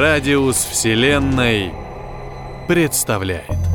Радиус Вселенной представляет.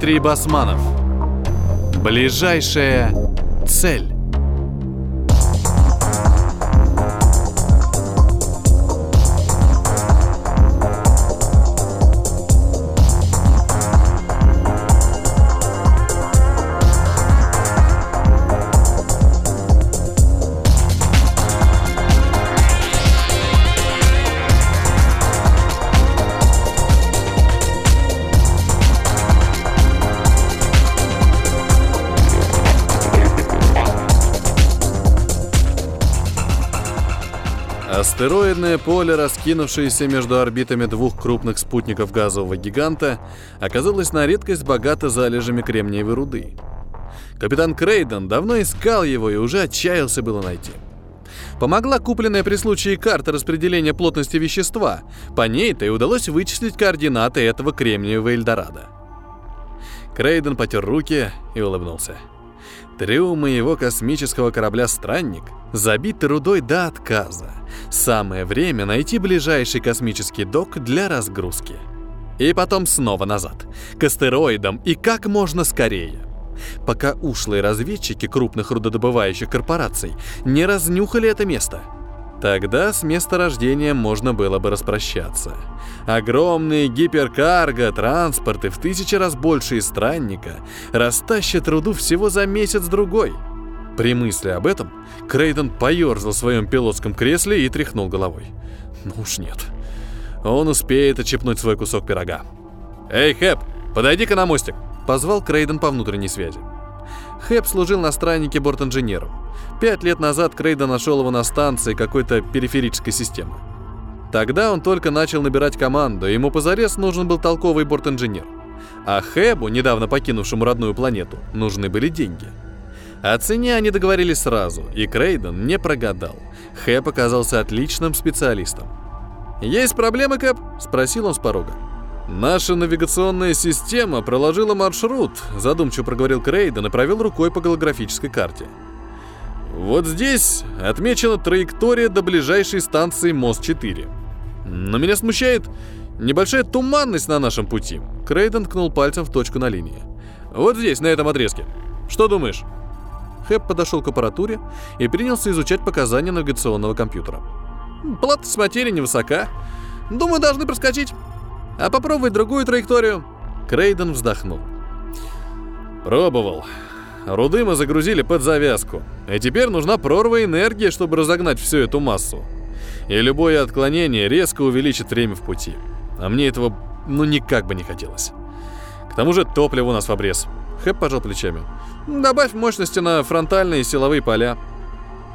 Дмитрий Басманов. Ближайшая цель. Астероидное поле, раскинувшееся между орбитами двух крупных спутников газового гиганта, оказалось на редкость богато залежами кремниевой руды. Капитан Крейден давно искал его и уже отчаялся было найти. Помогла купленная при случае карта распределения плотности вещества. По ней-то и удалось вычислить координаты этого кремниевого Эльдорадо. Крейден потер руки и улыбнулся. Трюмы его космического корабля «Странник» забиты рудой до отказа. Самое время найти ближайший космический док для разгрузки. И потом снова назад, к астероидам и как можно скорее. Пока ушлые разведчики крупных рудодобывающих корпораций не разнюхали это место – Тогда с месторождением можно было бы распрощаться. Огромные гиперкарго, транспорты в тысячи раз больше странника растащат руду всего за месяц-другой. При мысли об этом Крейден поерзал в своем пилотском кресле и тряхнул головой. Ну уж нет. Он успеет очепнуть свой кусок пирога. «Эй, Хэп, подойди-ка на мостик!» Позвал Крейден по внутренней связи. Хэп служил на страннике бортинженером. Пять лет назад Крейда нашел его на станции какой-то периферической системы. Тогда он только начал набирать команду, ему позарез нужен был толковый бортинженер. А Хэбу, недавно покинувшему родную планету, нужны были деньги. О цене они договорились сразу, и Крейден не прогадал. Хэп оказался отличным специалистом. «Есть проблемы, Кэп?» – спросил он с порога. «Наша навигационная система проложила маршрут», – задумчиво проговорил Крейден и провел рукой по голографической карте. «Вот здесь отмечена траектория до ближайшей станции Мост-4. Но меня смущает небольшая туманность на нашем пути». Крейден ткнул пальцем в точку на линии. «Вот здесь, на этом отрезке. Что думаешь?» Хэп подошел к аппаратуре и принялся изучать показания навигационного компьютера. «Плата с материи невысока. Думаю, должны проскочить». А попробуй другую траекторию. Крейден вздохнул. Пробовал. Руды мы загрузили под завязку. И теперь нужна прорва энергии, чтобы разогнать всю эту массу. И любое отклонение резко увеличит время в пути. А мне этого ну никак бы не хотелось. К тому же топливо у нас в обрез. Хэп пожал плечами. Добавь мощности на фронтальные силовые поля.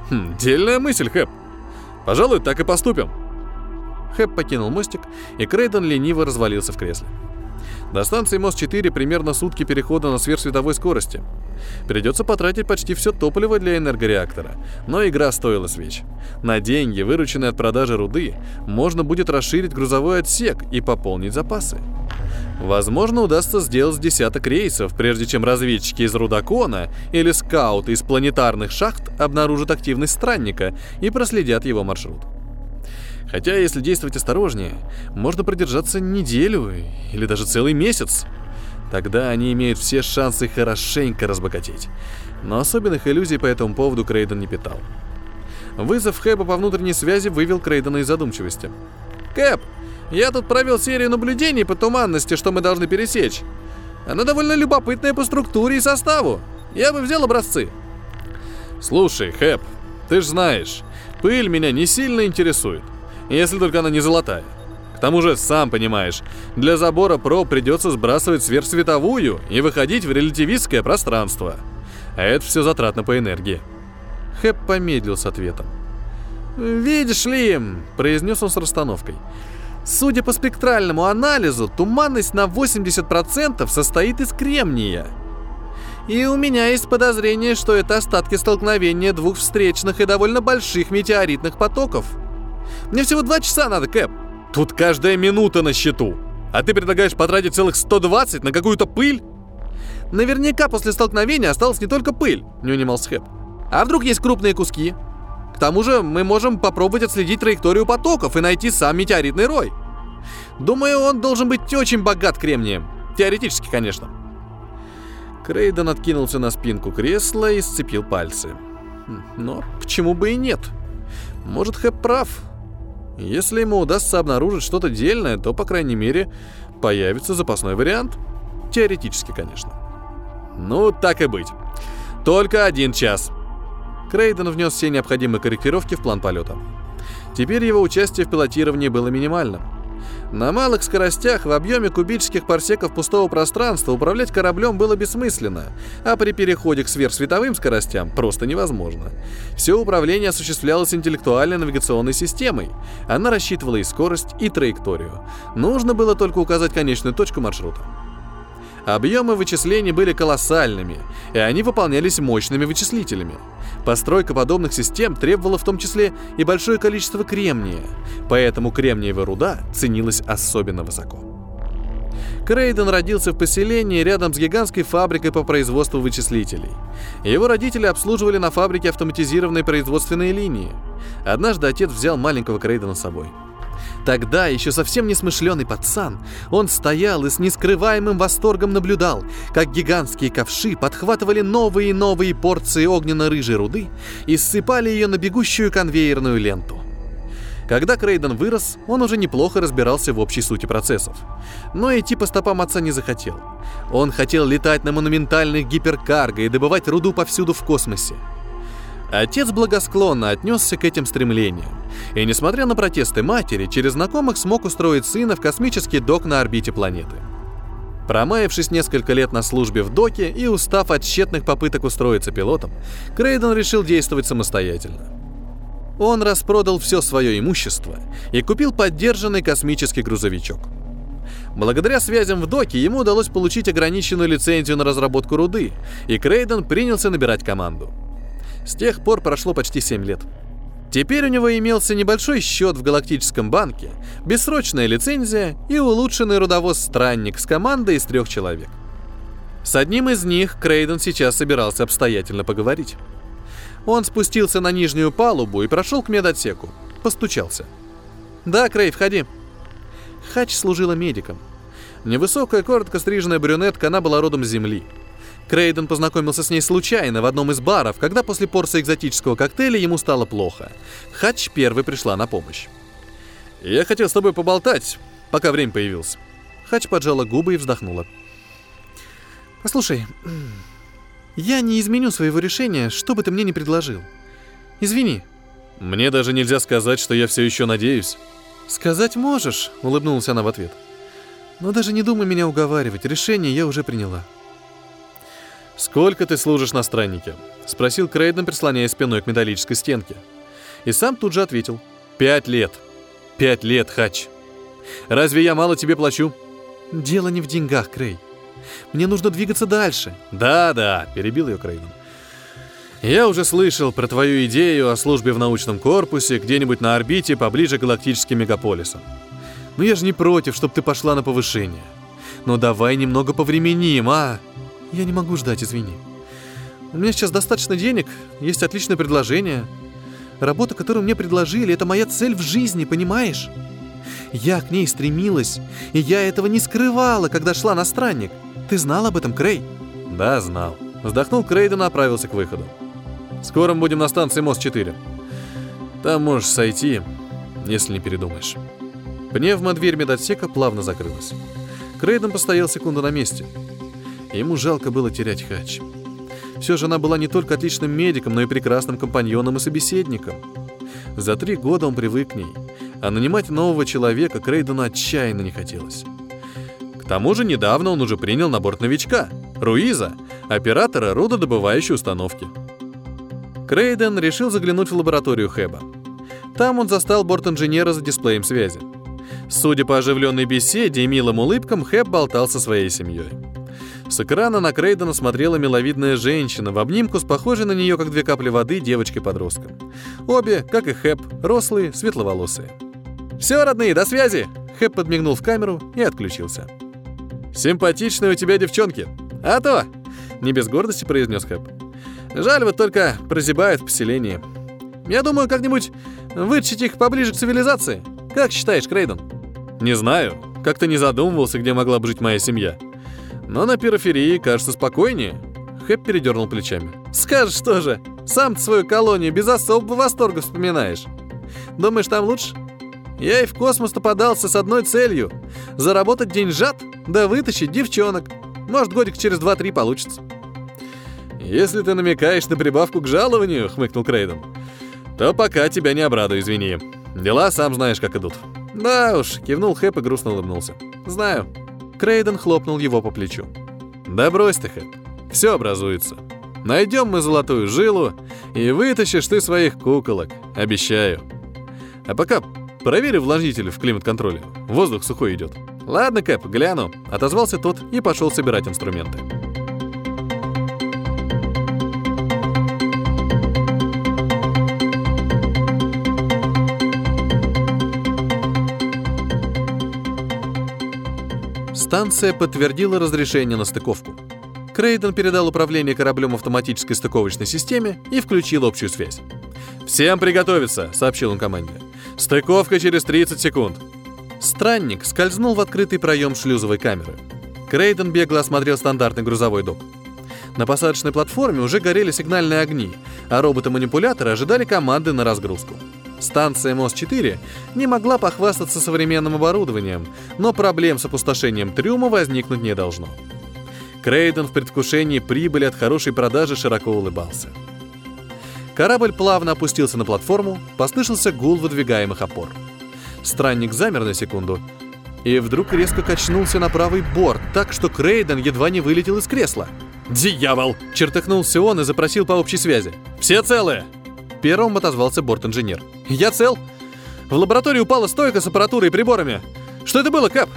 Хм, дельная мысль, Хэп. Пожалуй, так и поступим. Хэп покинул мостик, и Крейден лениво развалился в кресле. До станции Мост-4 примерно сутки перехода на сверхсветовой скорости. Придется потратить почти все топливо для энергореактора, но игра стоила свеч. На деньги, вырученные от продажи руды, можно будет расширить грузовой отсек и пополнить запасы. Возможно, удастся сделать десяток рейсов, прежде чем разведчики из Рудакона или скауты из планетарных шахт обнаружат активность странника и проследят его маршрут. Хотя, если действовать осторожнее, можно продержаться неделю или даже целый месяц. Тогда они имеют все шансы хорошенько разбогатеть. Но особенных иллюзий по этому поводу Крейден не питал. Вызов Хэба по внутренней связи вывел Крейдена из задумчивости. «Кэп, я тут провел серию наблюдений по туманности, что мы должны пересечь. Она довольно любопытная по структуре и составу. Я бы взял образцы». «Слушай, Хэп, ты ж знаешь, пыль меня не сильно интересует если только она не золотая. К тому же, сам понимаешь, для забора проб придется сбрасывать сверхсветовую и выходить в релятивистское пространство. А это все затратно по энергии. Хэп помедлил с ответом. «Видишь ли», — произнес он с расстановкой, «судя по спектральному анализу, туманность на 80% состоит из кремния. И у меня есть подозрение, что это остатки столкновения двух встречных и довольно больших метеоритных потоков. Мне всего два часа надо, Кэп. Тут каждая минута на счету. А ты предлагаешь потратить целых 120 на какую-то пыль? Наверняка после столкновения осталась не только пыль, не унимался Хэп. А вдруг есть крупные куски? К тому же мы можем попробовать отследить траекторию потоков и найти сам метеоритный рой. Думаю, он должен быть очень богат кремнием. Теоретически, конечно. Крейден откинулся на спинку кресла и сцепил пальцы. Хм, но почему бы и нет? Может, Хэп прав. Если ему удастся обнаружить что-то дельное, то, по крайней мере, появится запасной вариант. Теоретически, конечно. Ну, так и быть. Только один час. Крейден внес все необходимые корректировки в план полета. Теперь его участие в пилотировании было минимальным. На малых скоростях в объеме кубических парсеков пустого пространства управлять кораблем было бессмысленно, а при переходе к сверхсветовым скоростям просто невозможно. Все управление осуществлялось интеллектуальной навигационной системой. Она рассчитывала и скорость, и траекторию. Нужно было только указать конечную точку маршрута. Объемы вычислений были колоссальными, и они выполнялись мощными вычислителями. Постройка подобных систем требовала в том числе и большое количество кремния, поэтому кремниевая руда ценилась особенно высоко. Крейден родился в поселении рядом с гигантской фабрикой по производству вычислителей. Его родители обслуживали на фабрике автоматизированные производственные линии. Однажды отец взял маленького Крейдена с собой – Тогда, еще совсем несмышленый пацан, он стоял и с нескрываемым восторгом наблюдал, как гигантские ковши подхватывали новые и новые порции огненно-рыжей руды и ссыпали ее на бегущую конвейерную ленту. Когда Крейден вырос, он уже неплохо разбирался в общей сути процессов. Но идти по стопам отца не захотел. Он хотел летать на монументальных гиперкарго и добывать руду повсюду в космосе. Отец благосклонно отнесся к этим стремлениям, и, несмотря на протесты матери, через знакомых смог устроить сына в космический док на орбите планеты. Промаявшись несколько лет на службе в доке и устав от тщетных попыток устроиться пилотом, Крейден решил действовать самостоятельно. Он распродал все свое имущество и купил поддержанный космический грузовичок. Благодаря связям в доке ему удалось получить ограниченную лицензию на разработку руды, и Крейден принялся набирать команду – с тех пор прошло почти 7 лет. Теперь у него имелся небольшой счет в Галактическом банке, бессрочная лицензия и улучшенный рудовоз «Странник» с командой из трех человек. С одним из них Крейден сейчас собирался обстоятельно поговорить. Он спустился на нижнюю палубу и прошел к медотсеку. Постучался. «Да, Крей, входи». Хач служила медиком. Невысокая, коротко стриженная брюнетка, она была родом с Земли – Крейден познакомился с ней случайно в одном из баров, когда после порции экзотического коктейля ему стало плохо. Хач первой пришла на помощь. «Я хотел с тобой поболтать, пока время появилось». Хач поджала губы и вздохнула. «Послушай, я не изменю своего решения, что бы ты мне ни предложил. Извини». «Мне даже нельзя сказать, что я все еще надеюсь». «Сказать можешь», — улыбнулась она в ответ. «Но даже не думай меня уговаривать, решение я уже приняла». «Сколько ты служишь на страннике?» — спросил Крейден, прислоняясь спиной к металлической стенке. И сам тут же ответил. «Пять лет. Пять лет, Хач. Разве я мало тебе плачу?» «Дело не в деньгах, Крей. Мне нужно двигаться дальше». «Да-да», — перебил ее Крейден. «Я уже слышал про твою идею о службе в научном корпусе где-нибудь на орбите поближе к галактическим мегаполисам. Но я же не против, чтобы ты пошла на повышение. Но давай немного повременим, а?» Я не могу ждать, извини. У меня сейчас достаточно денег, есть отличное предложение. Работа, которую мне предложили, это моя цель в жизни, понимаешь? Я к ней стремилась, и я этого не скрывала, когда шла на странник. Ты знал об этом, Крей? Да, знал. Вздохнул Крейден и направился к выходу. Скоро мы будем на станции Мост-4. Там можешь сойти, если не передумаешь. Пневмодверь медотсека плавно закрылась. Крейден постоял секунду на месте – Ему жалко было терять Хач. Все же она была не только отличным медиком, но и прекрасным компаньоном и собеседником. За три года он привык к ней, а нанимать нового человека Крейдену отчаянно не хотелось. К тому же недавно он уже принял на борт новичка, Руиза, оператора рододобывающей установки. Крейден решил заглянуть в лабораторию Хэба. Там он застал борт-инженера за дисплеем связи. Судя по оживленной беседе и милым улыбкам, Хэп болтал со своей семьей. С экрана на Крейдена смотрела миловидная женщина в обнимку с похожей на нее, как две капли воды, девочкой-подростком. Обе, как и Хэп, рослые, светловолосые. «Все, родные, до связи!» Хэп подмигнул в камеру и отключился. «Симпатичные у тебя девчонки!» «А то!» — не без гордости произнес Хэп. «Жаль, вот только прозябают в поселении. Я думаю, как-нибудь вытащить их поближе к цивилизации. Как считаешь, Крейден?» «Не знаю. Как-то не задумывался, где могла бы жить моя семья. Но на периферии кажется спокойнее». Хэп передернул плечами. «Скажешь тоже. Сам ты свою колонию без особого восторга вспоминаешь. Думаешь, там лучше?» Я и в космос-то с одной целью — заработать деньжат, да вытащить девчонок. Может, годик через два-три получится. «Если ты намекаешь на прибавку к жалованию», — хмыкнул Крейден, «то пока тебя не обрадую, извини. Дела сам знаешь, как идут». «Да уж», — кивнул Хэп и грустно улыбнулся. «Знаю». Крейден хлопнул его по плечу. «Да брось ты, Хэп. Все образуется. Найдем мы золотую жилу, и вытащишь ты своих куколок. Обещаю. А пока проверь увлажнитель в климат-контроле. Воздух сухой идет». «Ладно, Кэп, гляну», — отозвался тот и пошел собирать инструменты. Станция подтвердила разрешение на стыковку. Крейден передал управление кораблем автоматической стыковочной системе и включил общую связь. «Всем приготовиться!» — сообщил он команде. «Стыковка через 30 секунд!» Странник скользнул в открытый проем шлюзовой камеры. Крейден бегло осмотрел стандартный грузовой док. На посадочной платформе уже горели сигнальные огни, а роботы-манипуляторы ожидали команды на разгрузку. Станция МОС-4 не могла похвастаться современным оборудованием, но проблем с опустошением трюма возникнуть не должно. Крейден в предвкушении прибыли от хорошей продажи широко улыбался. Корабль плавно опустился на платформу, послышался гул выдвигаемых опор. Странник замер на секунду и вдруг резко качнулся на правый борт, так что Крейден едва не вылетел из кресла. «Дьявол!» — чертыхнулся он и запросил по общей связи. «Все целые!» Первым отозвался борт-инженер. «Я цел. В лаборатории упала стойка с аппаратурой и приборами. Что это было, Кэп?»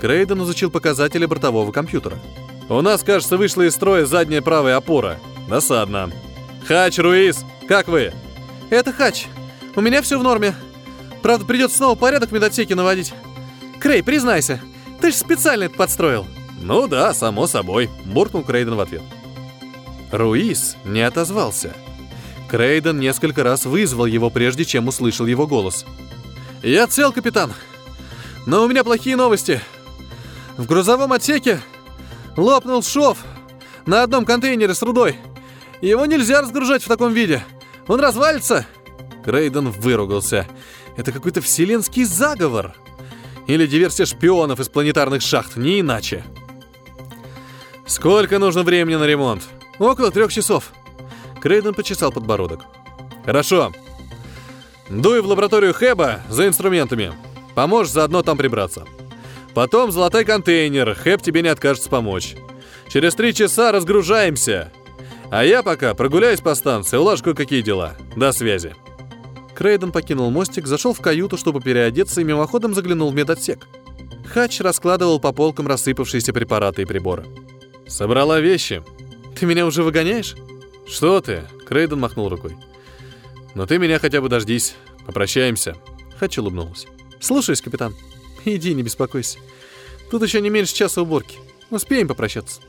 Крейден изучил показатели бортового компьютера. «У нас, кажется, вышла из строя задняя правая опора. Досадно. Хач, Руис, как вы?» «Это Хач. У меня все в норме. Правда, придется снова порядок в медотсеке наводить. Крей, признайся, ты же специально это подстроил». «Ну да, само собой», — буркнул Крейден в ответ. Руис не отозвался. Крейден несколько раз вызвал его, прежде чем услышал его голос. «Я цел, капитан. Но у меня плохие новости. В грузовом отсеке лопнул шов на одном контейнере с рудой. Его нельзя разгружать в таком виде. Он развалится!» Крейден выругался. «Это какой-то вселенский заговор!» Или диверсия шпионов из планетарных шахт, не иначе. «Сколько нужно времени на ремонт?» «Около трех часов», Крейден почесал подбородок. «Хорошо. Дуй в лабораторию Хэба за инструментами. Поможешь заодно там прибраться. Потом золотой контейнер. Хэб тебе не откажется помочь. Через три часа разгружаемся. А я пока прогуляюсь по станции, улажу кое-какие дела. До связи». Крейден покинул мостик, зашел в каюту, чтобы переодеться, и мимоходом заглянул в медотсек. Хач раскладывал по полкам рассыпавшиеся препараты и приборы. «Собрала вещи. Ты меня уже выгоняешь?» «Что ты?» — Крейден махнул рукой. «Но ты меня хотя бы дождись. Попрощаемся». Хач улыбнулся. «Слушаюсь, капитан. Иди, не беспокойся. Тут еще не меньше часа уборки. Успеем попрощаться».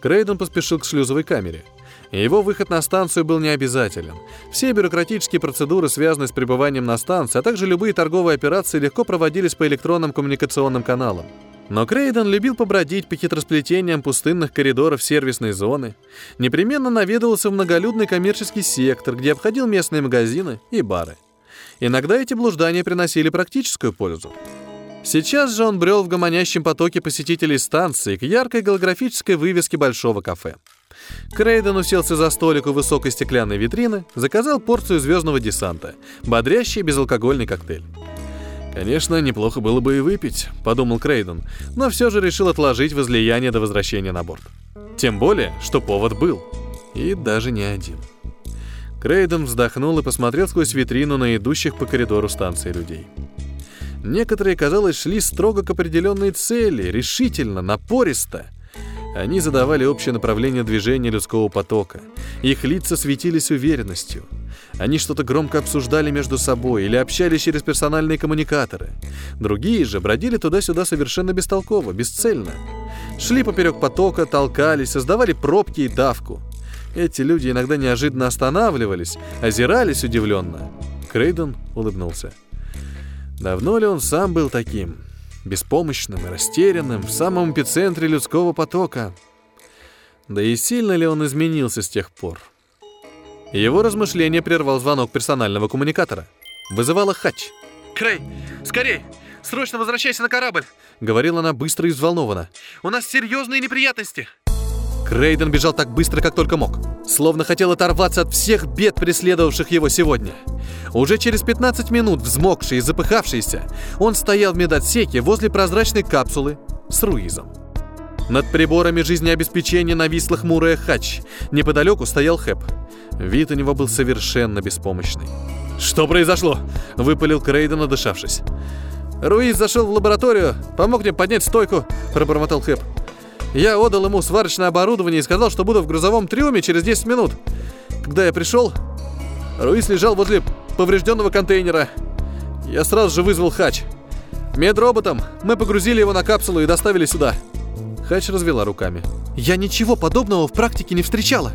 Крейден поспешил к шлюзовой камере. Его выход на станцию был необязателен. Все бюрократические процедуры, связанные с пребыванием на станции, а также любые торговые операции легко проводились по электронным коммуникационным каналам. Но Крейден любил побродить по хитросплетениям пустынных коридоров сервисной зоны, непременно наведывался в многолюдный коммерческий сектор, где обходил местные магазины и бары. Иногда эти блуждания приносили практическую пользу. Сейчас же он брел в гомонящем потоке посетителей станции к яркой голографической вывеске большого кафе. Крейден уселся за столик у высокой стеклянной витрины, заказал порцию звездного десанта, бодрящий безалкогольный коктейль. «Конечно, неплохо было бы и выпить», — подумал Крейден, но все же решил отложить возлияние до возвращения на борт. Тем более, что повод был. И даже не один. Крейден вздохнул и посмотрел сквозь витрину на идущих по коридору станции людей. Некоторые, казалось, шли строго к определенной цели, решительно, напористо. Они задавали общее направление движения людского потока. Их лица светились уверенностью. Они что-то громко обсуждали между собой или общались через персональные коммуникаторы. Другие же бродили туда-сюда совершенно бестолково, бесцельно. Шли поперек потока, толкались, создавали пробки и давку. Эти люди иногда неожиданно останавливались, озирались удивленно. Крейден улыбнулся. Давно ли он сам был таким? Беспомощным и растерянным, в самом эпицентре людского потока. Да и сильно ли он изменился с тех пор? Его размышление прервал звонок персонального коммуникатора. Вызывала Хач. «Крей, скорей! Срочно возвращайся на корабль!» Говорила она быстро и взволнованно. «У нас серьезные неприятности!» Крейден бежал так быстро, как только мог. Словно хотел оторваться от всех бед, преследовавших его сегодня. Уже через 15 минут, взмокший и запыхавшийся, он стоял в медотсеке возле прозрачной капсулы с Руизом. Над приборами жизнеобеспечения нависла хмурая хач. Неподалеку стоял Хэп. Вид у него был совершенно беспомощный. «Что произошло?» — выпалил Крейден, отдышавшись. «Руиз зашел в лабораторию, помог мне поднять стойку», — пробормотал Хэп. Я отдал ему сварочное оборудование и сказал, что буду в грузовом трюме через 10 минут. Когда я пришел, Руис лежал возле поврежденного контейнера. Я сразу же вызвал Хач. Медроботом мы погрузили его на капсулу и доставили сюда. Хач развела руками. Я ничего подобного в практике не встречала.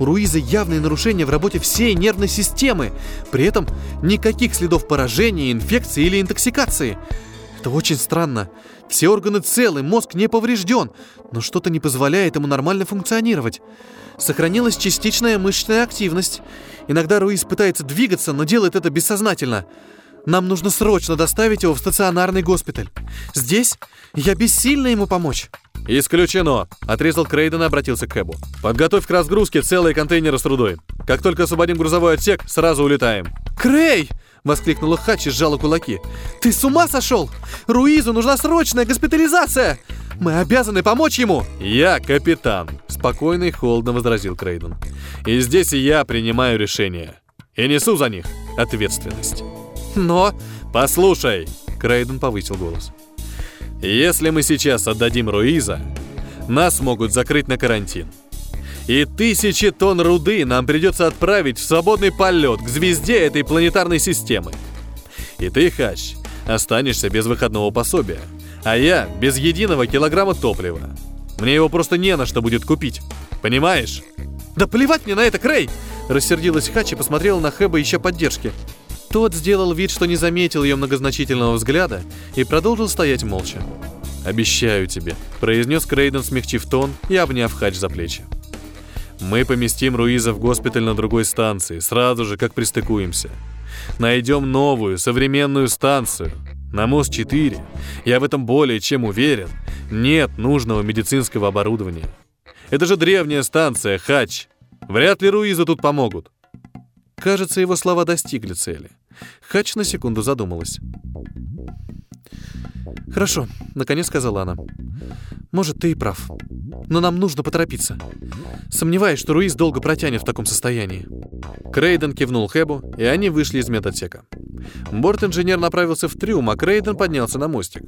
У Руиза явные нарушения в работе всей нервной системы. При этом никаких следов поражения, инфекции или интоксикации. Это очень странно. Все органы целы, мозг не поврежден, но что-то не позволяет ему нормально функционировать. Сохранилась частичная мышечная активность. Иногда Руиз пытается двигаться, но делает это бессознательно. Нам нужно срочно доставить его в стационарный госпиталь. Здесь я бессильна ему помочь. «Исключено!» — отрезал Крейден и обратился к Эбу. «Подготовь к разгрузке целые контейнеры с трудой. Как только освободим грузовой отсек, сразу улетаем». «Крей!» — воскликнула Хачи и сжала кулаки. «Ты с ума сошел? Руизу нужна срочная госпитализация! Мы обязаны помочь ему!» «Я капитан!» — спокойно и холодно возразил Крейден. «И здесь и я принимаю решения. И несу за них ответственность». «Но...» «Послушай!» — Крейден повысил голос. Если мы сейчас отдадим Руиза, нас могут закрыть на карантин. И тысячи тонн руды нам придется отправить в свободный полет к звезде этой планетарной системы. И ты, Хач, останешься без выходного пособия, а я без единого килограмма топлива. Мне его просто не на что будет купить. Понимаешь? Да плевать мне на это, Крей! Рассердилась Хач и посмотрела на Хэба ища поддержки. Тот сделал вид, что не заметил ее многозначительного взгляда и продолжил стоять молча. «Обещаю тебе», — произнес Крейден, смягчив тон и обняв Хач за плечи. «Мы поместим Руиза в госпиталь на другой станции, сразу же, как пристыкуемся. Найдем новую, современную станцию. На МОС-4, я в этом более чем уверен, нет нужного медицинского оборудования. Это же древняя станция, Хач. Вряд ли Руизу тут помогут». Кажется, его слова достигли цели. Хач на секунду задумалась. «Хорошо», — наконец сказала она. «Может, ты и прав. Но нам нужно поторопиться. Сомневаюсь, что Руиз долго протянет в таком состоянии». Крейден кивнул Хэбу, и они вышли из медотсека. Борт-инженер направился в трюм, а Крейден поднялся на мостик.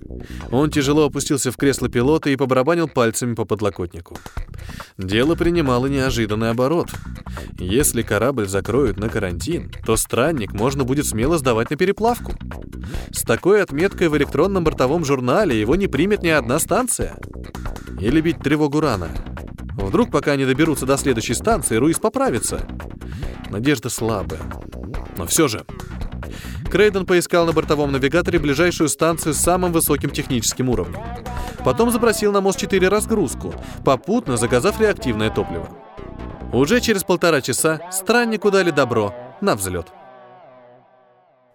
Он тяжело опустился в кресло пилота и побарабанил пальцами по подлокотнику. Дело принимало неожиданный оборот. Если корабль закроют на карантин, то странник можно будет смело сдавать на переплавку. С такой отметкой в электронном бортовом журнале его не примет ни одна станция. Или бить тревогу рано. Вдруг, пока они доберутся до следующей станции, Руис поправится. Надежда слабая. Но все же... Крейден поискал на бортовом навигаторе ближайшую станцию с самым высоким техническим уровнем. Потом запросил на МОС-4 разгрузку, попутно заказав реактивное топливо. Уже через полтора часа страннику дали добро на взлет.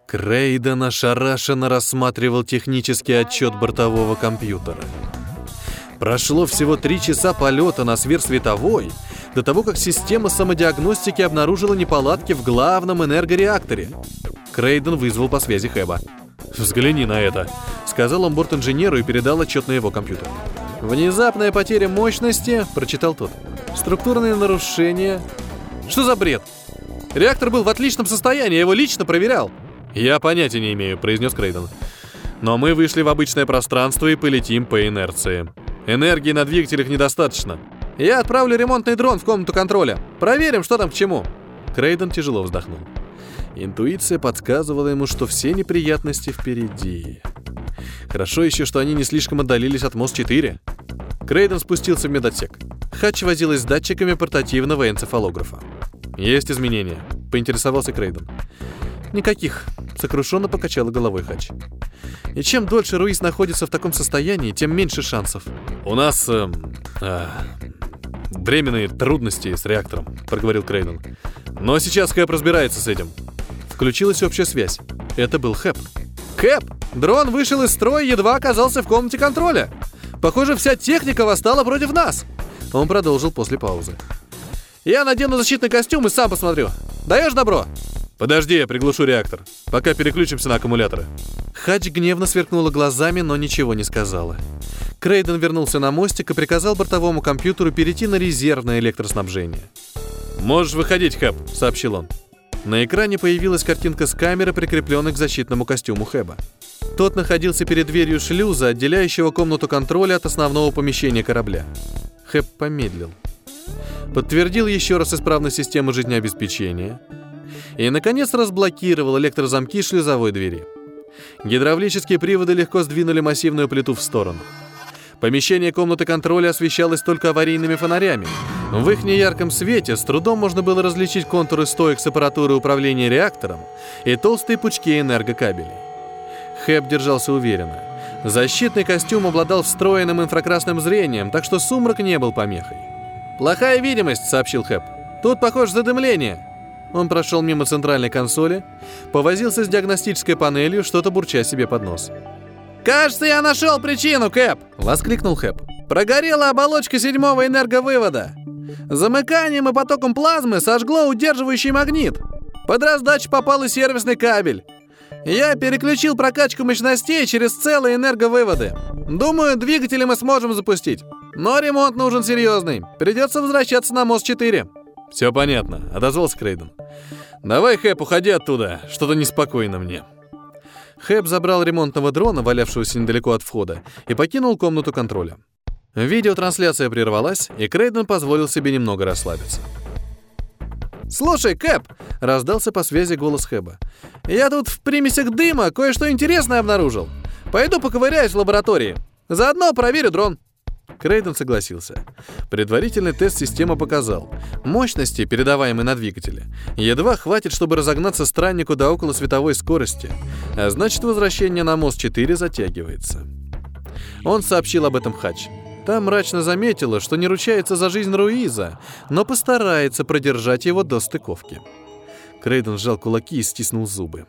Крейден ошарашенно рассматривал технический отчет бортового компьютера. Прошло всего три часа полета на сверхсветовой, до того, как система самодиагностики обнаружила неполадки в главном энергореакторе. Крейден вызвал по связи Хэба. «Взгляни на это», — сказал он борт-инженеру и передал отчет на его компьютер. «Внезапная потеря мощности», — прочитал тот. «Структурные нарушения». «Что за бред?» Реактор был в отличном состоянии, я его лично проверял. Я понятия не имею, произнес Крейден. Но мы вышли в обычное пространство и полетим по инерции. Энергии на двигателях недостаточно. Я отправлю ремонтный дрон в комнату контроля. Проверим, что там к чему. Крейден тяжело вздохнул. Интуиция подсказывала ему, что все неприятности впереди. Хорошо еще, что они не слишком отдалились от МОС-4. Крейден спустился в медотсек. Хач возилась с датчиками портативного энцефалографа. «Есть изменения?» — поинтересовался Крейден. «Никаких», — сокрушенно покачала головой Хач. «И чем дольше Руис находится в таком состоянии, тем меньше шансов». «У нас... Э, э, временные трудности с реактором», — проговорил Крейден. «Но сейчас Хэп разбирается с этим». Включилась общая связь. Это был Хэп. «Хэп! Дрон вышел из строя, едва оказался в комнате контроля. Похоже, вся техника восстала против нас!» Он продолжил после паузы. «Я надену защитный костюм и сам посмотрю. Даешь добро?» «Подожди, я приглушу реактор, пока переключимся на аккумуляторы». Хадж гневно сверкнула глазами, но ничего не сказала. Крейден вернулся на мостик и приказал бортовому компьютеру перейти на резервное электроснабжение. «Можешь выходить, Хэп», — сообщил он. На экране появилась картинка с камеры, прикрепленной к защитному костюму Хэба. Тот находился перед дверью шлюза, отделяющего комнату контроля от основного помещения корабля. Хэб помедлил. Подтвердил еще раз исправность системы жизнеобеспечения. И, наконец, разблокировал электрозамки шлюзовой двери. Гидравлические приводы легко сдвинули массивную плиту в сторону. Помещение комнаты контроля освещалось только аварийными фонарями. В их неярком свете с трудом можно было различить контуры стоек с аппаратуры управления реактором и толстые пучки энергокабелей. Хэп держался уверенно. Защитный костюм обладал встроенным инфракрасным зрением, так что сумрак не был помехой. «Плохая видимость», — сообщил Хэп. «Тут, похоже, задымление». Он прошел мимо центральной консоли, повозился с диагностической панелью, что-то бурча себе под нос. «Кажется, я нашел причину, Кэп!» — воскликнул Хэп. «Прогорела оболочка седьмого энерговывода. Замыканием и потоком плазмы сожгло удерживающий магнит. Под раздачу попал и сервисный кабель. Я переключил прокачку мощностей через целые энерговыводы. Думаю, двигатели мы сможем запустить. Но ремонт нужен серьезный. Придется возвращаться на мост-4. Все понятно, отозвался Крейден. Давай, Хэп, уходи оттуда. Что-то неспокойно мне. Хэп забрал ремонтного дрона, валявшегося недалеко от входа, и покинул комнату контроля. Видеотрансляция прервалась, и Крейден позволил себе немного расслабиться. «Слушай, Кэп!» — раздался по связи голос Хэба. «Я тут в примесях дыма кое-что интересное обнаружил. Пойду поковыряюсь в лаборатории. Заодно проверю дрон». Крейден согласился. Предварительный тест система показал. Мощности, передаваемой на двигателе, едва хватит, чтобы разогнаться страннику до около световой скорости, а значит возвращение на мост 4 затягивается. Он сообщил об этом Хач. Там мрачно заметила, что не ручается за жизнь Руиза, но постарается продержать его до стыковки. Крейден сжал кулаки и стиснул зубы.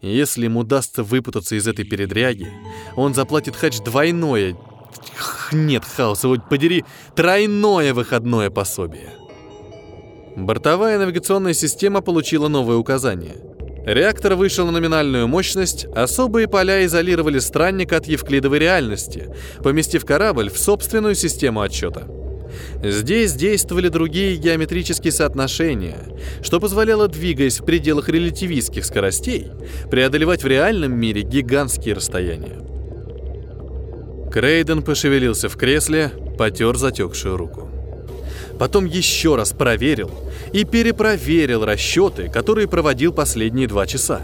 Если ему удастся выпутаться из этой передряги, он заплатит Хач двойное... Нет, хаоса, вот подери, тройное выходное пособие. Бортовая навигационная система получила новые указания — Реактор вышел на номинальную мощность, особые поля изолировали странника от евклидовой реальности, поместив корабль в собственную систему отсчета. Здесь действовали другие геометрические соотношения, что позволяло, двигаясь в пределах релятивистских скоростей, преодолевать в реальном мире гигантские расстояния. Крейден пошевелился в кресле, потер затекшую руку. Потом еще раз проверил и перепроверил расчеты, которые проводил последние два часа.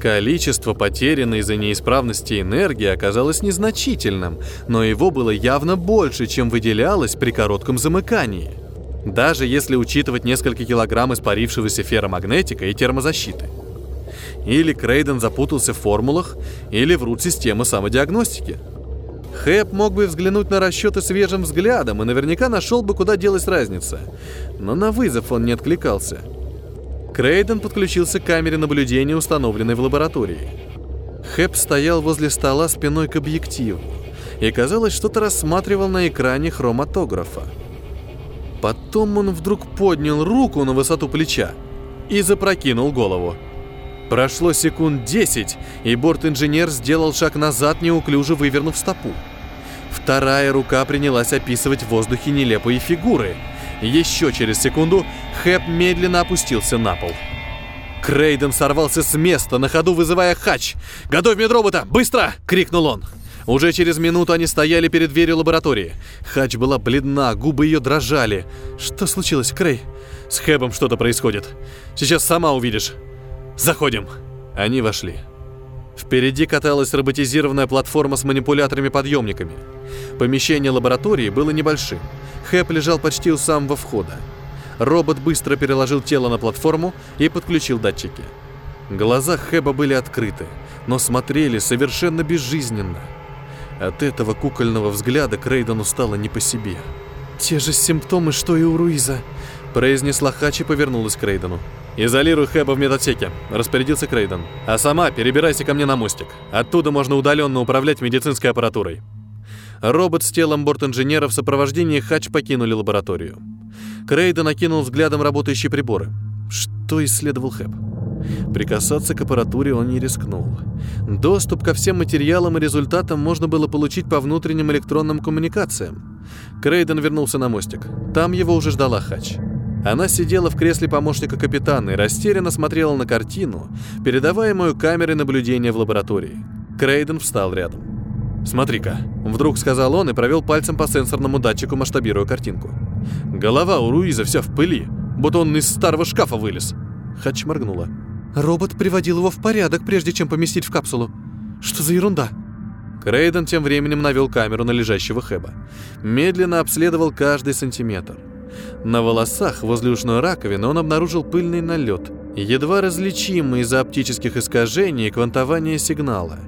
Количество потерянной из-за неисправности энергии оказалось незначительным, но его было явно больше, чем выделялось при коротком замыкании. Даже если учитывать несколько килограмм испарившегося ферромагнетика и термозащиты. Или Крейден запутался в формулах, или врут системы самодиагностики – Хэп мог бы взглянуть на расчеты свежим взглядом и наверняка нашел бы, куда делась разница. Но на вызов он не откликался. Крейден подключился к камере наблюдения, установленной в лаборатории. Хэп стоял возле стола спиной к объективу и, казалось, что-то рассматривал на экране хроматографа. Потом он вдруг поднял руку на высоту плеча и запрокинул голову. Прошло секунд десять, и борт-инженер сделал шаг назад, неуклюже вывернув стопу. Вторая рука принялась описывать в воздухе нелепые фигуры. Еще через секунду Хэп медленно опустился на пол. Крейден сорвался с места, на ходу вызывая хач. «Готовь медробота! Быстро!» — крикнул он. Уже через минуту они стояли перед дверью лаборатории. Хач была бледна, губы ее дрожали. «Что случилось, Крей?» «С Хэбом что-то происходит. Сейчас сама увидишь. Заходим». Они вошли. Впереди каталась роботизированная платформа с манипуляторами-подъемниками. Помещение лаборатории было небольшим. Хэп лежал почти у самого входа. Робот быстро переложил тело на платформу и подключил датчики. Глаза Хэба были открыты, но смотрели совершенно безжизненно. От этого кукольного взгляда Крейдену стало не по себе. «Те же симптомы, что и у Руиза», — произнесла Хач и повернулась к Рейдену. «Изолируй Хэба в медотсеке», — распорядился Крейден. «А сама перебирайся ко мне на мостик. Оттуда можно удаленно управлять медицинской аппаратурой». Робот с телом борт-инженера в сопровождении Хач покинули лабораторию. Крейден накинул взглядом работающие приборы. Что исследовал Хэп? Прикасаться к аппаратуре он не рискнул. Доступ ко всем материалам и результатам можно было получить по внутренним электронным коммуникациям. Крейден вернулся на мостик. Там его уже ждала Хач. Она сидела в кресле помощника капитана и растерянно смотрела на картину, передаваемую камерой наблюдения в лаборатории. Крейден встал рядом. «Смотри-ка», — вдруг сказал он и провел пальцем по сенсорному датчику, масштабируя картинку. Голова у Руиза вся в пыли, будто он из старого шкафа вылез. Хач моргнула. Робот приводил его в порядок, прежде чем поместить в капсулу. Что за ерунда? Крейден тем временем навел камеру на лежащего Хэба. Медленно обследовал каждый сантиметр. На волосах возле ушной раковины он обнаружил пыльный налет, едва различимый из-за оптических искажений и квантования сигнала.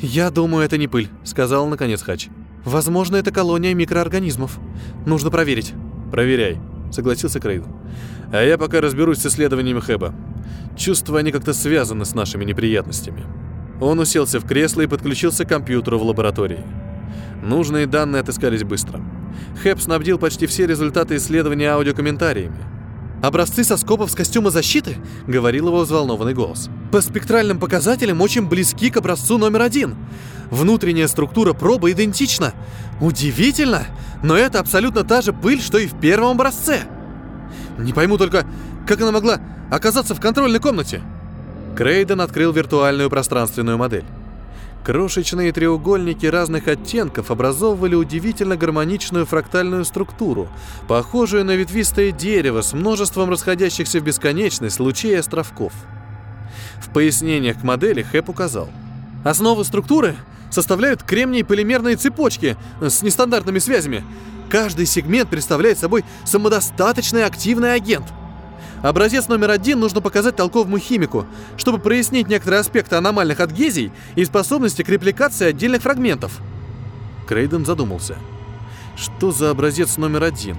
«Я думаю, это не пыль», — сказал наконец Хач. «Возможно, это колония микроорганизмов. Нужно проверить». «Проверяй», — согласился Крейден. «А я пока разберусь с исследованиями Хэба. Чувства они как-то связаны с нашими неприятностями». Он уселся в кресло и подключился к компьютеру в лаборатории. Нужные данные отыскались быстро. Хэп снабдил почти все результаты исследования аудиокомментариями. «Образцы соскопов с костюма защиты?» — говорил его взволнованный голос. «По спектральным показателям очень близки к образцу номер один. Внутренняя структура пробы идентична. Удивительно, но это абсолютно та же пыль, что и в первом образце. Не пойму только, как она могла оказаться в контрольной комнате?» Крейден открыл виртуальную пространственную модель. Крошечные треугольники разных оттенков образовывали удивительно гармоничную фрактальную структуру, похожую на ветвистое дерево с множеством расходящихся в бесконечность лучей островков. В пояснениях к модели Хэп указал. Основы структуры составляют кремний полимерные цепочки с нестандартными связями. Каждый сегмент представляет собой самодостаточный активный агент – Образец номер один нужно показать толковому химику, чтобы прояснить некоторые аспекты аномальных адгезий и способности к репликации отдельных фрагментов. Крейден задумался. Что за образец номер один?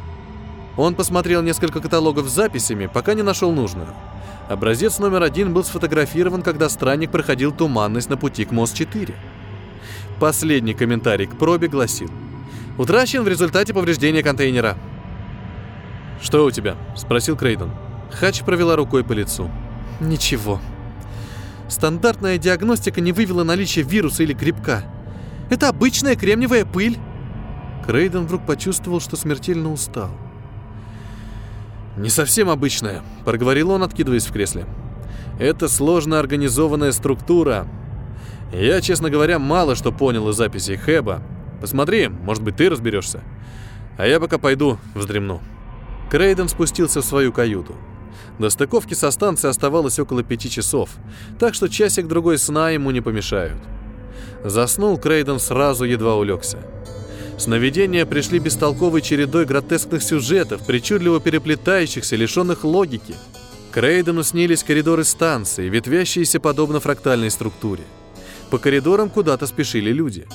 Он посмотрел несколько каталогов с записями, пока не нашел нужную. Образец номер один был сфотографирован, когда странник проходил туманность на пути к МОС-4. Последний комментарий к пробе гласил. Утрачен в результате повреждения контейнера. «Что у тебя?» – спросил Крейден. Хач провела рукой по лицу. Ничего. Стандартная диагностика не вывела наличие вируса или грибка. Это обычная кремниевая пыль. Крейден вдруг почувствовал, что смертельно устал. «Не совсем обычная», — проговорил он, откидываясь в кресле. «Это сложно организованная структура. Я, честно говоря, мало что понял из записей Хэба. Посмотри, может быть, ты разберешься. А я пока пойду вздремну». Крейден спустился в свою каюту. До стыковки со станцией оставалось около пяти часов, так что часик-другой сна ему не помешают. Заснул Крейден сразу, едва улегся. Сновидения пришли бестолковой чередой гротескных сюжетов, причудливо переплетающихся, лишенных логики. Крейдену снились коридоры станции, ветвящиеся подобно фрактальной структуре. По коридорам куда-то спешили люди.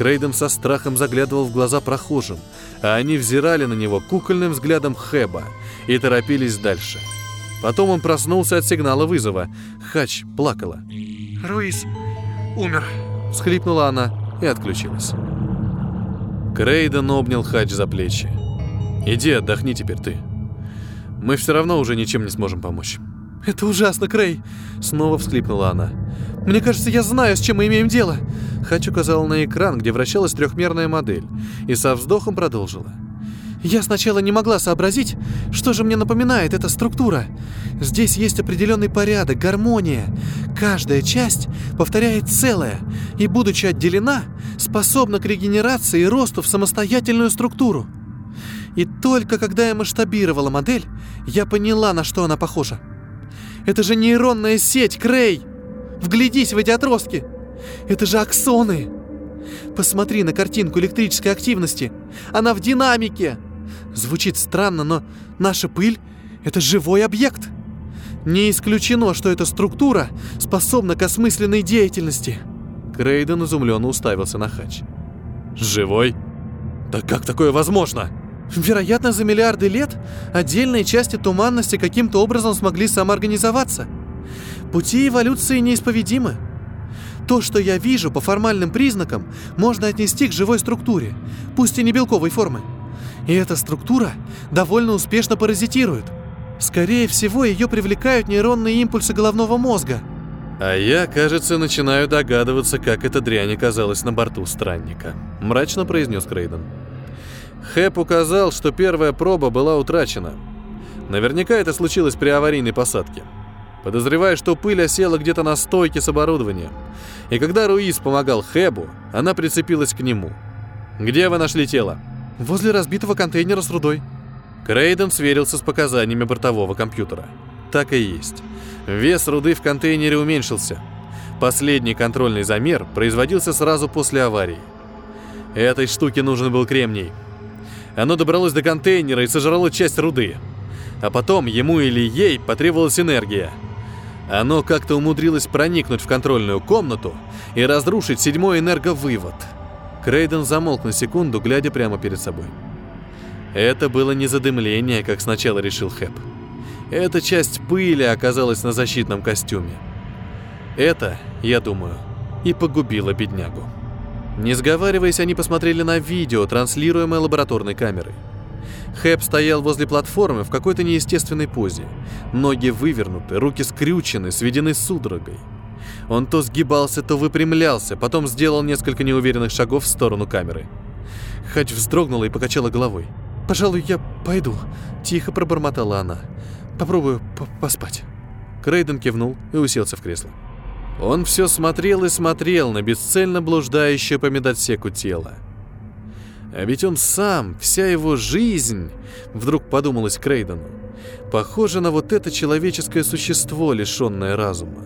Крейден со страхом заглядывал в глаза прохожим, а они взирали на него кукольным взглядом Хэба и торопились дальше. Потом он проснулся от сигнала вызова. Хач плакала. «Руиз умер», — всхлипнула она и отключилась. Крейден обнял Хач за плечи. «Иди отдохни теперь ты. Мы все равно уже ничем не сможем помочь». «Это ужасно, Крей!» Снова всхлипнула она. «Мне кажется, я знаю, с чем мы имеем дело!» Хач указала на экран, где вращалась трехмерная модель, и со вздохом продолжила. Я сначала не могла сообразить, что же мне напоминает эта структура. Здесь есть определенный порядок, гармония. Каждая часть повторяет целое и, будучи отделена, способна к регенерации и росту в самостоятельную структуру. И только когда я масштабировала модель, я поняла, на что она похожа. Это же нейронная сеть, Крей! Вглядись в эти отростки! Это же аксоны! Посмотри на картинку электрической активности. Она в динамике. Звучит странно, но наша пыль — это живой объект. Не исключено, что эта структура способна к осмысленной деятельности. Крейден изумленно уставился на Хач. «Живой? Да как такое возможно?» Вероятно, за миллиарды лет отдельные части туманности каким-то образом смогли самоорганизоваться. Пути эволюции неисповедимы. То, что я вижу по формальным признакам, можно отнести к живой структуре, пусть и не белковой формы. И эта структура довольно успешно паразитирует. Скорее всего, ее привлекают нейронные импульсы головного мозга. А я, кажется, начинаю догадываться, как эта дрянь оказалась на борту странника. Мрачно произнес Крейден. Хэп указал, что первая проба была утрачена. Наверняка это случилось при аварийной посадке. Подозревая, что пыль осела где-то на стойке с оборудованием. И когда Руис помогал Хэбу, она прицепилась к нему. «Где вы нашли тело?» «Возле разбитого контейнера с рудой». Крейден сверился с показаниями бортового компьютера. Так и есть. Вес руды в контейнере уменьшился. Последний контрольный замер производился сразу после аварии. Этой штуке нужен был кремний. Оно добралось до контейнера и сожрало часть руды. А потом ему или ей потребовалась энергия. Оно как-то умудрилось проникнуть в контрольную комнату и разрушить седьмой энерговывод. Крейден замолк на секунду, глядя прямо перед собой. Это было не задымление, как сначала решил Хэп. Эта часть пыли оказалась на защитном костюме. Это, я думаю, и погубило беднягу. Не сговариваясь, они посмотрели на видео, транслируемое лабораторной камерой. Хэп стоял возле платформы в какой-то неестественной позе. Ноги вывернуты, руки скрючены, сведены судорогой. Он то сгибался, то выпрямлялся, потом сделал несколько неуверенных шагов в сторону камеры. Хач вздрогнула и покачала головой. «Пожалуй, я пойду», — тихо пробормотала она. «Попробую поспать». Крейден кивнул и уселся в кресло. Он все смотрел и смотрел на бесцельно блуждающее по медотсеку тело. А ведь он сам, вся его жизнь, вдруг подумалось Крейдену, похоже на вот это человеческое существо, лишенное разума.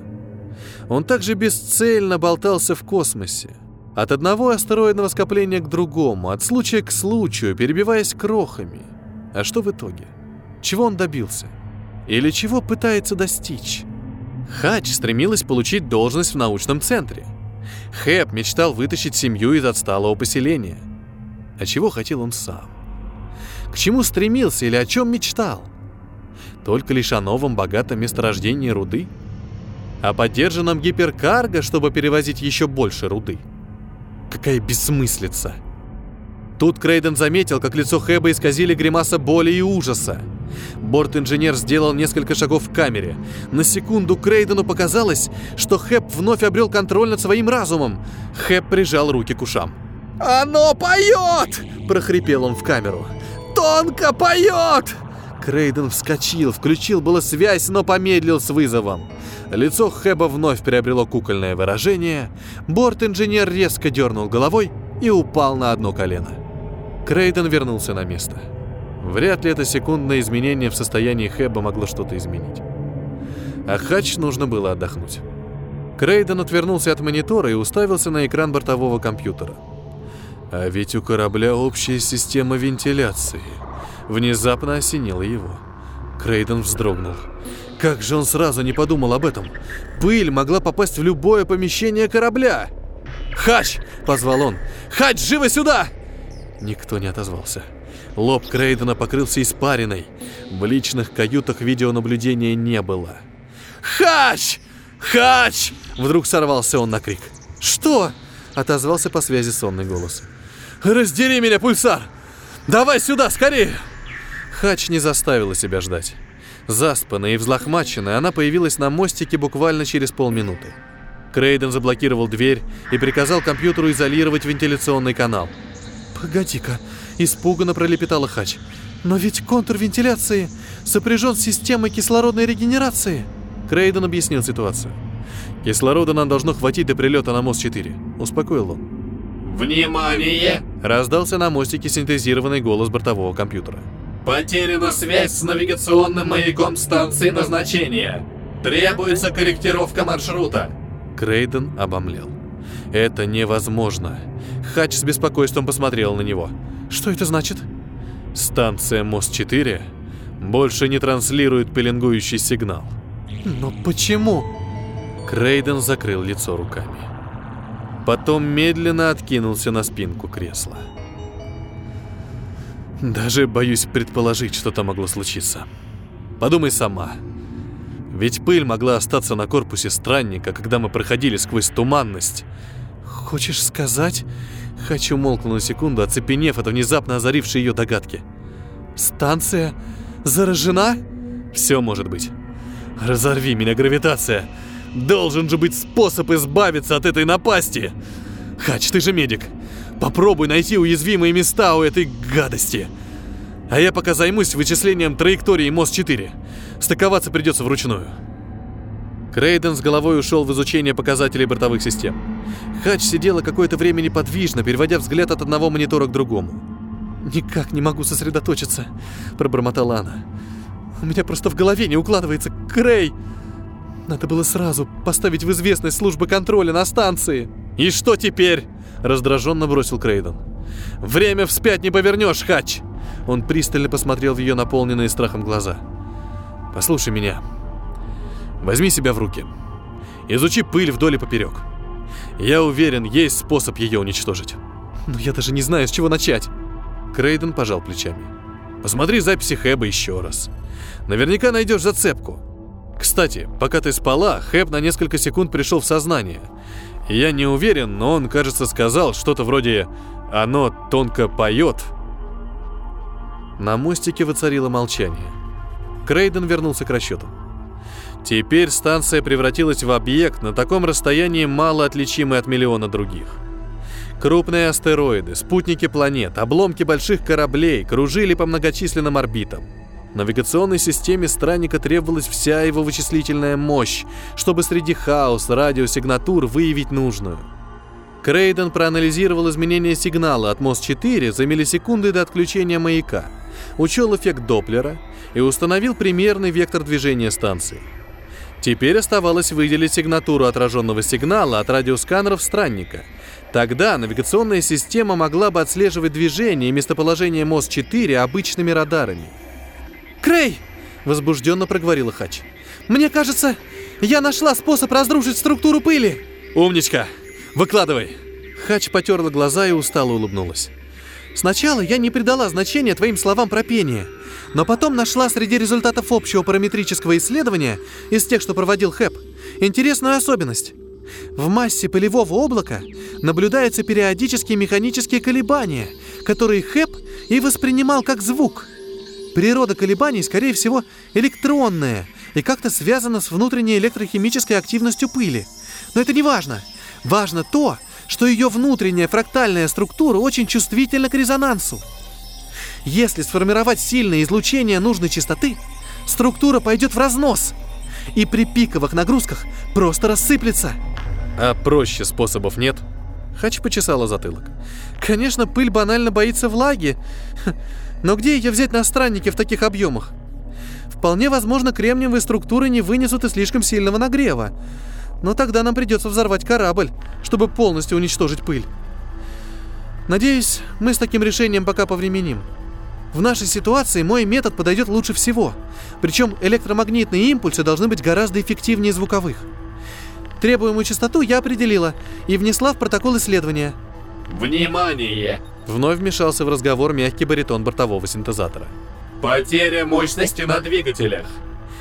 Он также бесцельно болтался в космосе, от одного астероидного скопления к другому, от случая к случаю, перебиваясь крохами. А что в итоге? Чего он добился? Или чего пытается достичь? Хач стремилась получить должность в научном центре. Хэп мечтал вытащить семью из отсталого поселения. А чего хотел он сам? К чему стремился или о чем мечтал? Только лишь о новом богатом месторождении руды? О поддержанном гиперкарго, чтобы перевозить еще больше руды? Какая бессмыслица! Тут Крейден заметил, как лицо Хэба исказили гримаса боли и ужаса. Борт-инженер сделал несколько шагов в камере. На секунду Крейдену показалось, что Хэп вновь обрел контроль над своим разумом. Хэп прижал руки к ушам. «Оно поет!» – прохрипел он в камеру. «Тонко поет!» Крейден вскочил, включил было связь, но помедлил с вызовом. Лицо Хэба вновь приобрело кукольное выражение. Борт-инженер резко дернул головой и упал на одно колено. Крейден вернулся на место. Вряд ли это секундное изменение в состоянии Хэба могло что-то изменить. А Хач нужно было отдохнуть. Крейден отвернулся от монитора и уставился на экран бортового компьютера. А ведь у корабля общая система вентиляции. Внезапно осенило его. Крейден вздрогнул. Как же он сразу не подумал об этом? Пыль могла попасть в любое помещение корабля. «Хач!» — позвал он. «Хач, живо сюда!» Никто не отозвался. Лоб Крейдена покрылся испариной. В личных каютах видеонаблюдения не было. «Хач! Хач!» Вдруг сорвался он на крик. «Что?» — отозвался по связи сонный голос. «Раздери меня, пульсар! Давай сюда, скорее!» Хач не заставила себя ждать. Заспанная и взлохмаченная, она появилась на мостике буквально через полминуты. Крейден заблокировал дверь и приказал компьютеру изолировать вентиляционный канал. «Погоди-ка», — испуганно пролепетала Хач. «Но ведь контур вентиляции сопряжен с системой кислородной регенерации». Крейден объяснил ситуацию. «Кислорода нам должно хватить до прилета на мост-4», — успокоил он. «Внимание!» — раздался на мостике синтезированный голос бортового компьютера. «Потеряна связь с навигационным маяком станции назначения. Требуется корректировка маршрута». Крейден обомлел. «Это невозможно!» Хач с беспокойством посмотрел на него. «Что это значит?» «Станция Мост-4 больше не транслирует пеленгующий сигнал». «Но почему?» Крейден закрыл лицо руками. Потом медленно откинулся на спинку кресла. Даже боюсь предположить, что там могло случиться. Подумай сама. Ведь пыль могла остаться на корпусе странника, когда мы проходили сквозь туманность. Хочешь сказать? Хочу молкнуть на секунду, оцепенев от внезапно озарившей ее догадки. Станция заражена? Все может быть. Разорви меня, гравитация. Должен же быть способ избавиться от этой напасти. Хач, ты же медик. Попробуй найти уязвимые места у этой гадости. А я пока займусь вычислением траектории МОС-4. Стыковаться придется вручную. Крейден с головой ушел в изучение показателей бортовых систем. Хач сидела какое-то время неподвижно, переводя взгляд от одного монитора к другому. «Никак не могу сосредоточиться», — пробормотала она. «У меня просто в голове не укладывается. Крей!» Надо было сразу поставить в известность службы контроля на станции. «И что теперь?» — раздраженно бросил Крейден. «Время вспять не повернешь, Хач!» Он пристально посмотрел в ее наполненные страхом глаза. «Послушай меня. Возьми себя в руки. Изучи пыль вдоль и поперек. Я уверен, есть способ ее уничтожить. Но я даже не знаю, с чего начать». Крейден пожал плечами. «Посмотри записи Хэба еще раз. Наверняка найдешь зацепку. Кстати, пока ты спала, Хэб на несколько секунд пришел в сознание. Я не уверен, но он, кажется, сказал что-то вроде «оно тонко поет». На мостике воцарило молчание. Крейден вернулся к расчету. Теперь станция превратилась в объект на таком расстоянии мало отличимый от миллиона других. Крупные астероиды, спутники планет, обломки больших кораблей кружили по многочисленным орбитам. Навигационной системе странника требовалась вся его вычислительная мощь, чтобы среди хаоса радиосигнатур выявить нужную. Крейден проанализировал изменения сигнала от МОС-4 за миллисекунды до отключения маяка, учел эффект Доплера и установил примерный вектор движения станции. Теперь оставалось выделить сигнатуру отраженного сигнала от радиосканеров странника. Тогда навигационная система могла бы отслеживать движение и местоположение МОС-4 обычными радарами – «Крей!» — возбужденно проговорила Хач. «Мне кажется, я нашла способ разрушить структуру пыли!» «Умничка! Выкладывай!» Хач потерла глаза и устало улыбнулась. «Сначала я не придала значения твоим словам про пение, но потом нашла среди результатов общего параметрического исследования, из тех, что проводил Хэп, интересную особенность. В массе пылевого облака наблюдаются периодические механические колебания, которые Хэп и воспринимал как звук — Природа колебаний, скорее всего, электронная и как-то связана с внутренней электрохимической активностью пыли. Но это не важно. Важно то, что ее внутренняя фрактальная структура очень чувствительна к резонансу. Если сформировать сильное излучение нужной частоты, структура пойдет в разнос и при пиковых нагрузках просто рассыплется. А проще способов нет? Хач почесала затылок. Конечно, пыль банально боится влаги. Но где ее взять на страннике в таких объемах? Вполне возможно, кремниевые структуры не вынесут и слишком сильного нагрева. Но тогда нам придется взорвать корабль, чтобы полностью уничтожить пыль. Надеюсь, мы с таким решением пока повременим. В нашей ситуации мой метод подойдет лучше всего. Причем электромагнитные импульсы должны быть гораздо эффективнее звуковых. Требуемую частоту я определила и внесла в протокол исследования. Внимание! Вновь вмешался в разговор мягкий баритон бортового синтезатора. Потеря мощности на двигателях.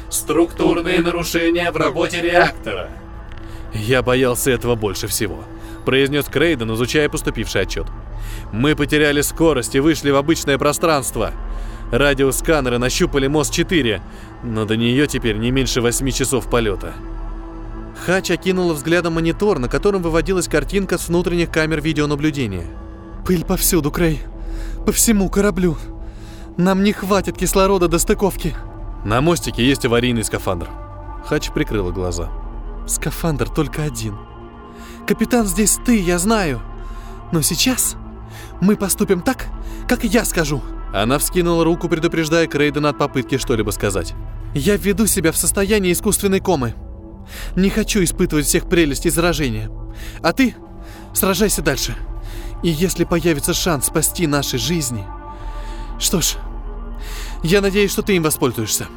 Структурные нарушения в работе реактора. Я боялся этого больше всего, произнес Крейден, изучая поступивший отчет. Мы потеряли скорость и вышли в обычное пространство. Радиосканеры нащупали МОС-4, но до нее теперь не меньше восьми часов полета. Хач окинула взглядом монитор, на котором выводилась картинка с внутренних камер видеонаблюдения. Пыль повсюду, Крей. По всему кораблю. Нам не хватит кислорода до стыковки. На мостике есть аварийный скафандр. Хач прикрыла глаза. Скафандр только один. Капитан здесь ты, я знаю. Но сейчас мы поступим так, как я скажу. Она вскинула руку, предупреждая Крейдена от попытки что-либо сказать. Я введу себя в состояние искусственной комы. Не хочу испытывать всех прелестей заражения. А ты сражайся дальше. И если появится шанс спасти наши жизни... Что ж, я надеюсь, что ты им воспользуешься.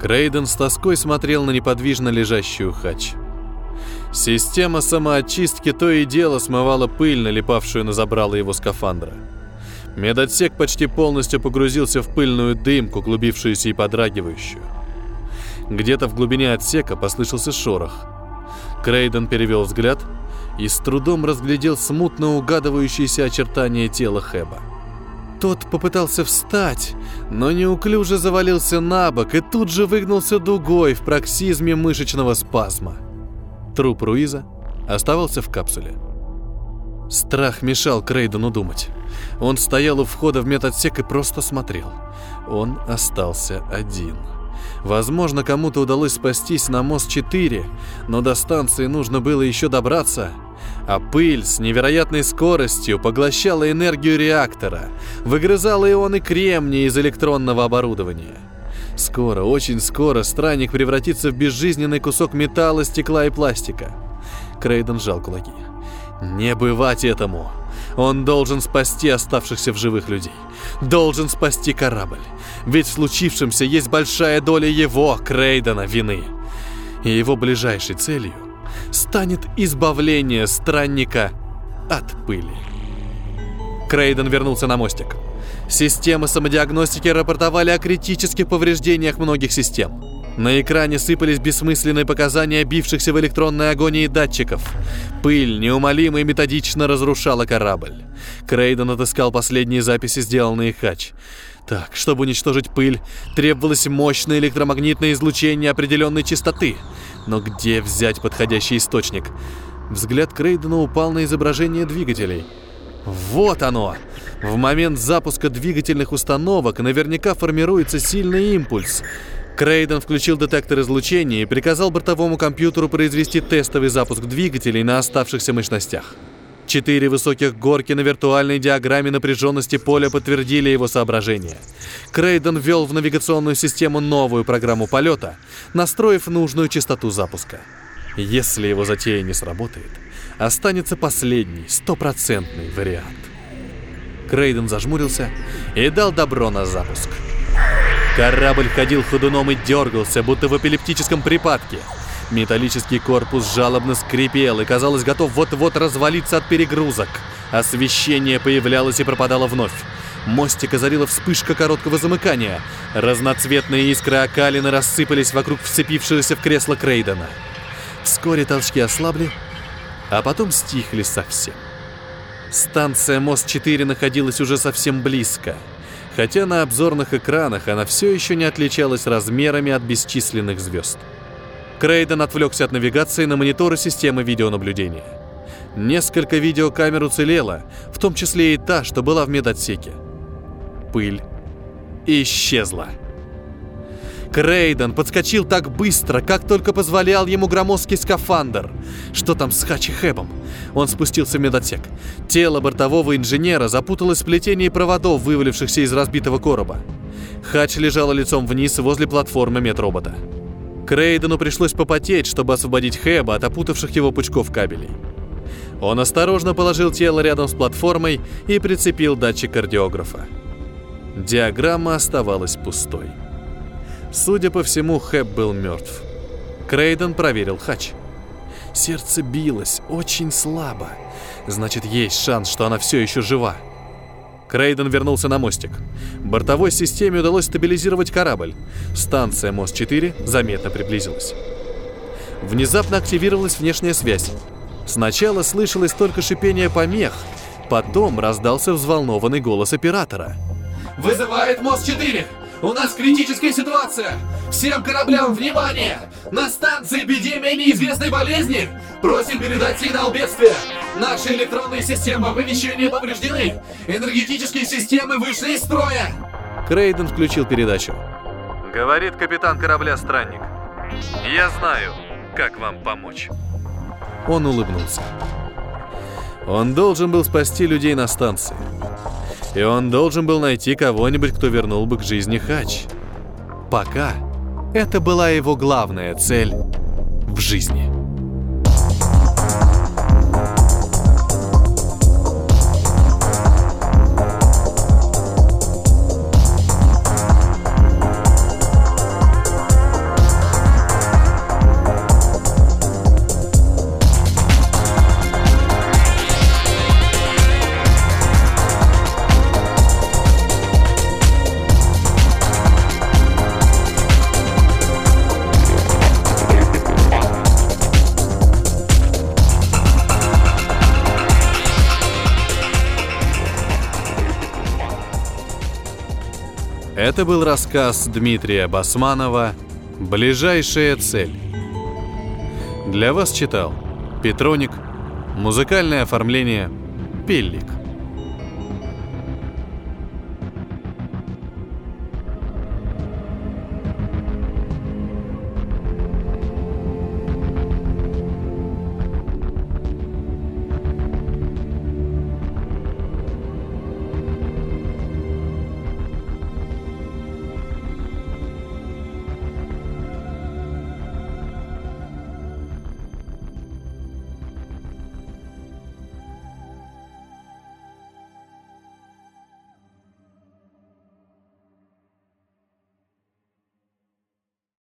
Крейден с тоской смотрел на неподвижно лежащую хач. Система самоочистки то и дело смывала пыль, налипавшую на забрало его скафандра. Медотсек почти полностью погрузился в пыльную дымку, клубившуюся и подрагивающую. Где-то в глубине отсека послышался шорох. Крейден перевел взгляд и с трудом разглядел смутно угадывающиеся очертания тела Хэба. Тот попытался встать, но неуклюже завалился на бок и тут же выгнулся дугой в проксизме мышечного спазма. Труп Руиза оставался в капсуле. Страх мешал Крейдену думать. Он стоял у входа в медотсек и просто смотрел. Он остался один. Возможно, кому-то удалось спастись на мост 4, но до станции нужно было еще добраться. А пыль с невероятной скоростью поглощала энергию реактора, выгрызала ионы кремния из электронного оборудования. Скоро, очень скоро странник превратится в безжизненный кусок металла, стекла и пластика. Крейден сжал кулаки. Не бывать этому. Он должен спасти оставшихся в живых людей. Должен спасти корабль. Ведь в случившемся есть большая доля его, Крейдена, вины. И его ближайшей целью станет избавление странника от пыли. Крейден вернулся на мостик. Системы самодиагностики рапортовали о критических повреждениях многих систем. На экране сыпались бессмысленные показания бившихся в электронной агонии датчиков. Пыль неумолимо и методично разрушала корабль. Крейден отыскал последние записи, сделанные Хач. Так, чтобы уничтожить пыль, требовалось мощное электромагнитное излучение определенной частоты. Но где взять подходящий источник? Взгляд Крейдена упал на изображение двигателей. Вот оно! В момент запуска двигательных установок наверняка формируется сильный импульс. Крейден включил детектор излучения и приказал бортовому компьютеру произвести тестовый запуск двигателей на оставшихся мощностях. Четыре высоких горки на виртуальной диаграмме напряженности поля подтвердили его соображения. Крейден ввел в навигационную систему новую программу полета, настроив нужную частоту запуска. Если его затея не сработает, останется последний, стопроцентный вариант. Крейден зажмурился и дал добро на запуск. Корабль ходил ходуном и дергался, будто в эпилептическом припадке. Металлический корпус жалобно скрипел и, казалось, готов вот-вот развалиться от перегрузок. Освещение появлялось и пропадало вновь. Мостик озарила вспышка короткого замыкания. Разноцветные искры окалины рассыпались вокруг вцепившегося в кресло Крейдена. Вскоре толчки ослабли, а потом стихли совсем. Станция Мост-4 находилась уже совсем близко — хотя на обзорных экранах она все еще не отличалась размерами от бесчисленных звезд. Крейден отвлекся от навигации на мониторы системы видеонаблюдения. Несколько видеокамер уцелело, в том числе и та, что была в медотсеке. Пыль исчезла. Крейден подскочил так быстро, как только позволял ему громоздкий скафандр. Что там с Хачи Хэбом? Он спустился в медотсек. Тело бортового инженера запуталось в плетении проводов, вывалившихся из разбитого короба. Хач лежала лицом вниз возле платформы медробота. Крейдену пришлось попотеть, чтобы освободить Хэба от опутавших его пучков кабелей. Он осторожно положил тело рядом с платформой и прицепил датчик кардиографа. Диаграмма оставалась пустой. Судя по всему, Хэб был мертв. Крейден проверил хач. Сердце билось очень слабо. Значит, есть шанс, что она все еще жива. Крейден вернулся на мостик. Бортовой системе удалось стабилизировать корабль. Станция Мост-4 заметно приблизилась. Внезапно активировалась внешняя связь. Сначала слышалось только шипение помех, потом раздался взволнованный голос оператора. «Вызывает Мост-4! У нас критическая ситуация! Всем кораблям внимание! На станции эпидемия неизвестной болезни! Просим передать сигнал бедствия! Наши электронные системы оповещения повреждены! Энергетические системы вышли из строя! Крейден включил передачу. Говорит капитан корабля «Странник». Я знаю, как вам помочь. Он улыбнулся. Он должен был спасти людей на станции. И он должен был найти кого-нибудь, кто вернул бы к жизни Хач. Пока это была его главная цель в жизни. Это был рассказ Дмитрия Басманова «Ближайшая цель». Для вас читал Петроник, музыкальное оформление Пеллик.